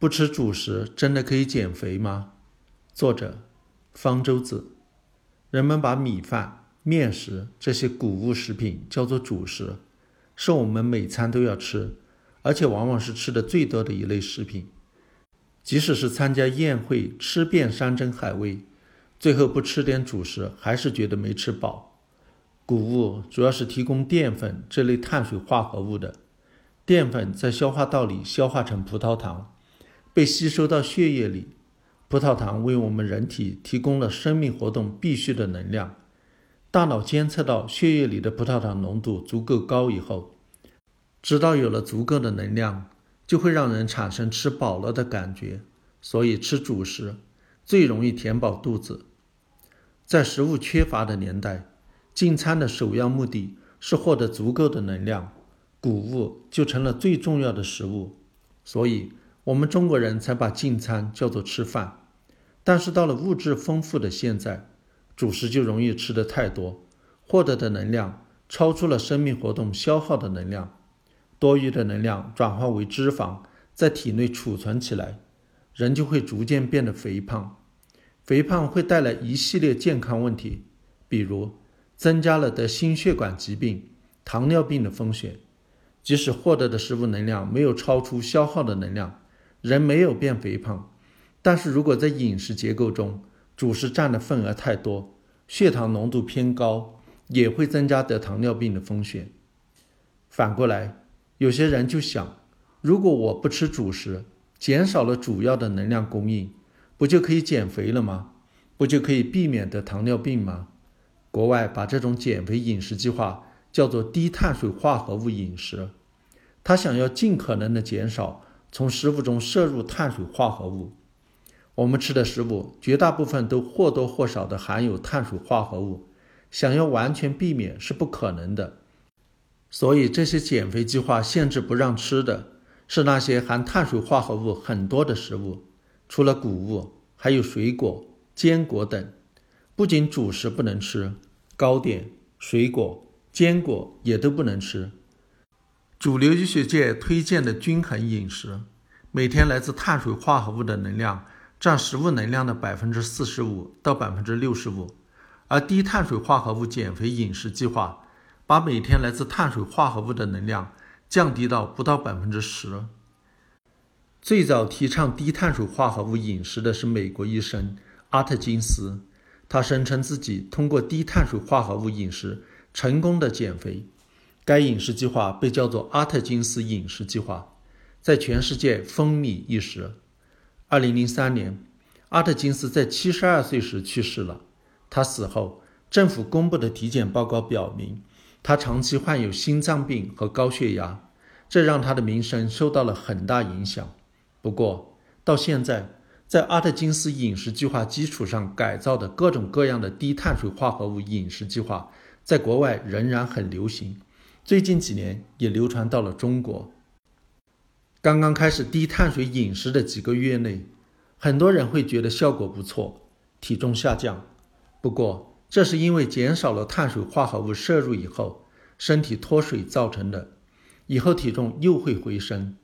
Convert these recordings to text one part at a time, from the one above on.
不吃主食真的可以减肥吗？作者：方舟子。人们把米饭、面食这些谷物食品叫做主食，是我们每餐都要吃，而且往往是吃的最多的一类食品。即使是参加宴会吃遍山珍海味，最后不吃点主食，还是觉得没吃饱。谷物主要是提供淀粉这类碳水化合物的，淀粉在消化道里消化成葡萄糖。被吸收到血液里，葡萄糖为我们人体提供了生命活动必需的能量。大脑监测到血液里的葡萄糖浓度足够高以后，知道有了足够的能量，就会让人产生吃饱了的感觉。所以吃主食最容易填饱肚子。在食物缺乏的年代，进餐的首要目的是获得足够的能量，谷物就成了最重要的食物。所以。我们中国人才把进餐叫做吃饭，但是到了物质丰富的现在，主食就容易吃得太多，获得的能量超出了生命活动消耗的能量，多余的能量转化为脂肪，在体内储存起来，人就会逐渐变得肥胖。肥胖会带来一系列健康问题，比如增加了得心血管疾病、糖尿病的风险。即使获得的食物能量没有超出消耗的能量。人没有变肥胖，但是如果在饮食结构中主食占的份额太多，血糖浓度偏高，也会增加得糖尿病的风险。反过来，有些人就想，如果我不吃主食，减少了主要的能量供应，不就可以减肥了吗？不就可以避免得糖尿病吗？国外把这种减肥饮食计划叫做低碳水化合物饮食，他想要尽可能的减少。从食物中摄入碳水化合物，我们吃的食物绝大部分都或多或少的含有碳水化合物，想要完全避免是不可能的。所以这些减肥计划限制不让吃的是那些含碳水化合物很多的食物，除了谷物，还有水果、坚果等。不仅主食不能吃，糕点、水果、坚果也都不能吃。主流医学界推荐的均衡饮食，每天来自碳水化合物的能量占食物能量的百分之四十五到百分之六十五，而低碳水化合物减肥饮食计划把每天来自碳水化合物的能量降低到不到百分之十。最早提倡低碳水化合物饮食的是美国医生阿特金斯，他声称自己通过低碳水化合物饮食成功的减肥。该饮食计划被叫做阿特金斯饮食计划，在全世界风靡一时。二零零三年，阿特金斯在七十二岁时去世了。他死后，政府公布的体检报告表明，他长期患有心脏病和高血压，这让他的名声受到了很大影响。不过，到现在，在阿特金斯饮食计划基础上改造的各种各样的低碳水化合物饮食计划，在国外仍然很流行。最近几年也流传到了中国。刚刚开始低碳水饮食的几个月内，很多人会觉得效果不错，体重下降。不过，这是因为减少了碳水化合物摄入以后，身体脱水造成的。以后体重又会回升。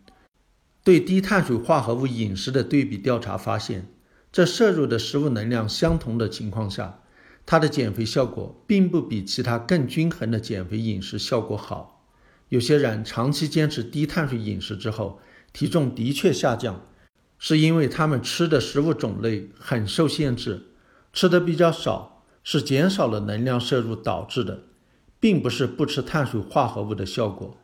对低碳水化合物饮食的对比调查发现，这摄入的食物能量相同的情况下。它的减肥效果并不比其他更均衡的减肥饮食效果好。有些人长期坚持低碳水饮食之后，体重的确下降，是因为他们吃的食物种类很受限制，吃的比较少，是减少了能量摄入导致的，并不是不吃碳水化合物的效果。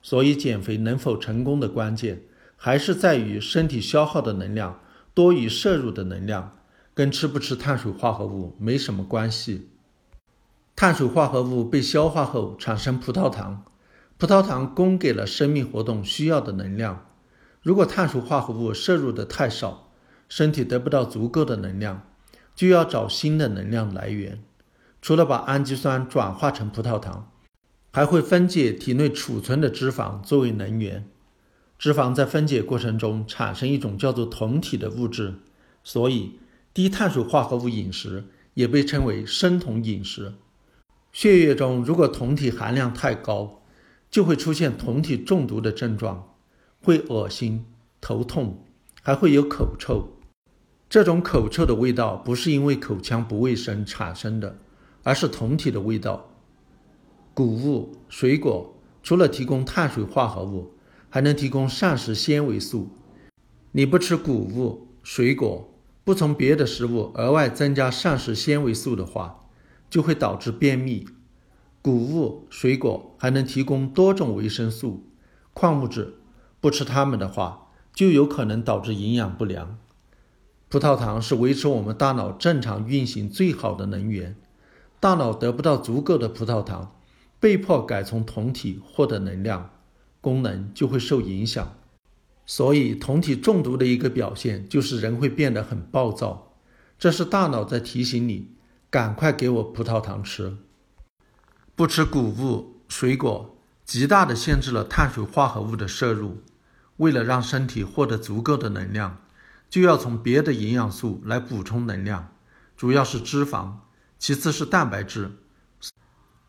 所以，减肥能否成功的关键，还是在于身体消耗的能量多于摄入的能量。跟吃不吃碳水化合物没什么关系。碳水化合物被消化后产生葡萄糖，葡萄糖供给了生命活动需要的能量。如果碳水化合物摄入的太少，身体得不到足够的能量，就要找新的能量来源。除了把氨基酸转化成葡萄糖，还会分解体内储存的脂肪作为能源。脂肪在分解过程中产生一种叫做酮体的物质，所以。低碳水化合物饮食也被称为生酮饮食。血液中如果酮体含量太高，就会出现酮体中毒的症状，会恶心、头痛，还会有口臭。这种口臭的味道不是因为口腔不卫生产生的，而是酮体的味道。谷物、水果除了提供碳水化合物，还能提供膳食纤维素。你不吃谷物、水果，不从别的食物额外增加膳食纤维素的话，就会导致便秘。谷物、水果还能提供多种维生素、矿物质，不吃它们的话，就有可能导致营养不良。葡萄糖是维持我们大脑正常运行最好的能源，大脑得不到足够的葡萄糖，被迫改从酮体获得能量，功能就会受影响。所以，酮体中毒的一个表现就是人会变得很暴躁，这是大脑在提醒你，赶快给我葡萄糖吃。不吃谷物、水果，极大的限制了碳水化合物的摄入。为了让身体获得足够的能量。就要从别的营养素来补充能量，主要是脂肪，其次是蛋白质。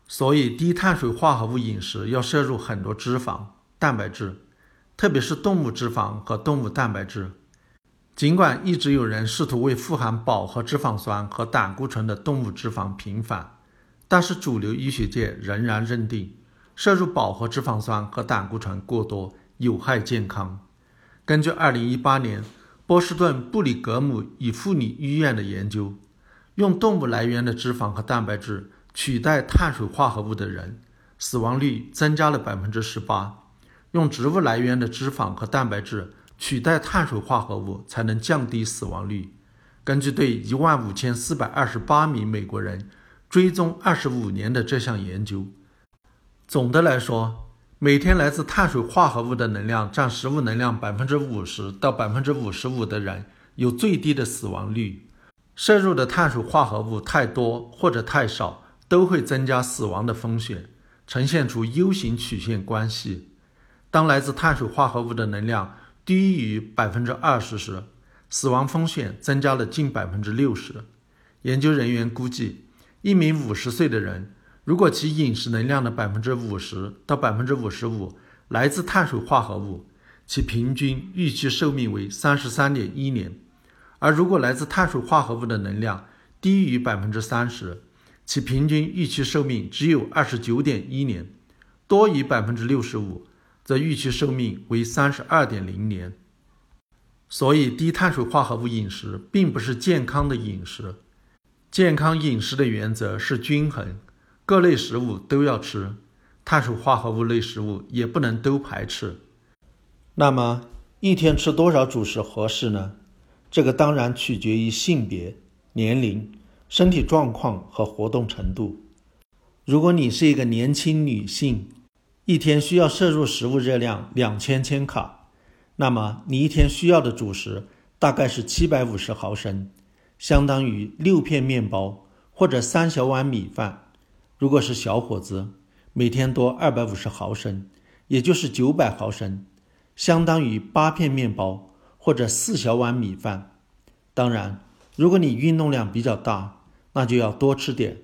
所以低碳水化合物饮食要摄入很多脂肪、蛋白质，特别是动物脂肪和动物蛋白质。尽管一直有人试图为富含饱和脂肪酸和胆固醇的动物脂肪平反，但是主流医学界仍然认定摄入饱和脂肪酸和胆固醇过多有害健康。根据2018年。波士顿布里格姆与妇女医院的研究，用动物来源的脂肪和蛋白质取代碳水化合物的人，死亡率增加了百分之十八；用植物来源的脂肪和蛋白质取代碳水化合物，才能降低死亡率。根据对一万五千四百二十八名美国人追踪二十五年的这项研究，总的来说。每天来自碳水化合物的能量占食物能量百分之五十到百分之五十五的人有最低的死亡率。摄入的碳水化合物太多或者太少都会增加死亡的风险，呈现出 U 型曲线关系。当来自碳水化合物的能量低于百分之二十时，死亡风险增加了近百分之六十。研究人员估计，一名五十岁的人。如果其饮食能量的百分之五十到百分之五十五来自碳水化合物，其平均预期寿命为三十三点一年；而如果来自碳水化合物的能量低于百分之三十，其平均预期寿命只有二十九点一年；多于百分之六十五，则预期寿命为三十二点零年。所以，低碳水化合物饮食并不是健康的饮食。健康饮食的原则是均衡。各类食物都要吃，碳水化合物类食物也不能都排斥。那么一天吃多少主食合适呢？这个当然取决于性别、年龄、身体状况和活动程度。如果你是一个年轻女性，一天需要摄入食物热量两千千卡，那么你一天需要的主食大概是七百五十毫升，相当于六片面包或者三小碗米饭。如果是小伙子，每天多二百五十毫升，也就是九百毫升，相当于八片面包或者四小碗米饭。当然，如果你运动量比较大，那就要多吃点；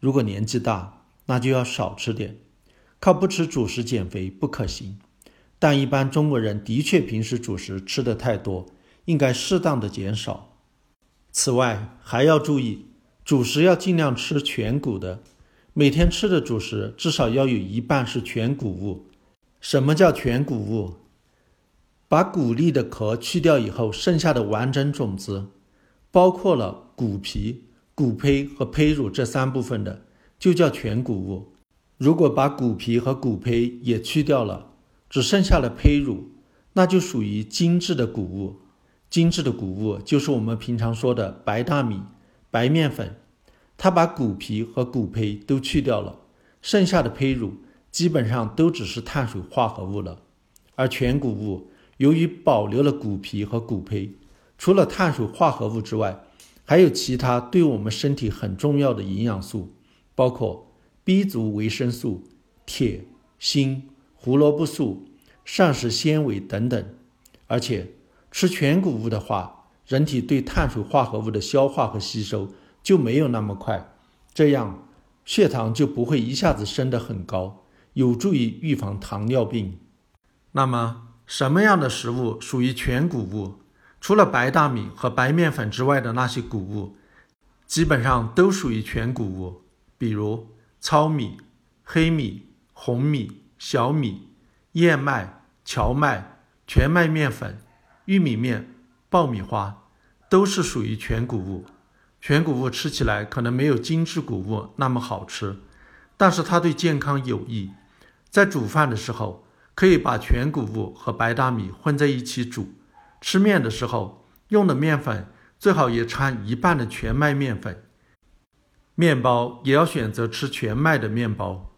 如果年纪大，那就要少吃点。靠不吃主食减肥不可行，但一般中国人的确平时主食吃的太多，应该适当的减少。此外，还要注意，主食要尽量吃全谷的。每天吃的主食至少要有一半是全谷物。什么叫全谷物？把谷粒的壳去掉以后，剩下的完整种子，包括了谷皮、谷胚和胚乳这三部分的，就叫全谷物。如果把谷皮和谷胚也去掉了，只剩下了胚乳，那就属于精致的谷物。精致的谷物就是我们平常说的白大米、白面粉。它把谷皮和谷胚都去掉了，剩下的胚乳基本上都只是碳水化合物了。而全谷物由于保留了谷皮和谷胚，除了碳水化合物之外，还有其他对我们身体很重要的营养素，包括 B 族维生素、铁、锌、胡萝卜素、膳食纤维等等。而且吃全谷物的话，人体对碳水化合物的消化和吸收。就没有那么快，这样血糖就不会一下子升得很高，有助于预防糖尿病。那么，什么样的食物属于全谷物？除了白大米和白面粉之外的那些谷物，基本上都属于全谷物，比如糙米、黑米、红米、小米、燕麦、荞麦、全麦面粉、玉米面、爆米花，都是属于全谷物。全谷物吃起来可能没有精致谷物那么好吃，但是它对健康有益。在煮饭的时候，可以把全谷物和白大米混在一起煮。吃面的时候，用的面粉最好也掺一半的全麦面粉。面包也要选择吃全麦的面包。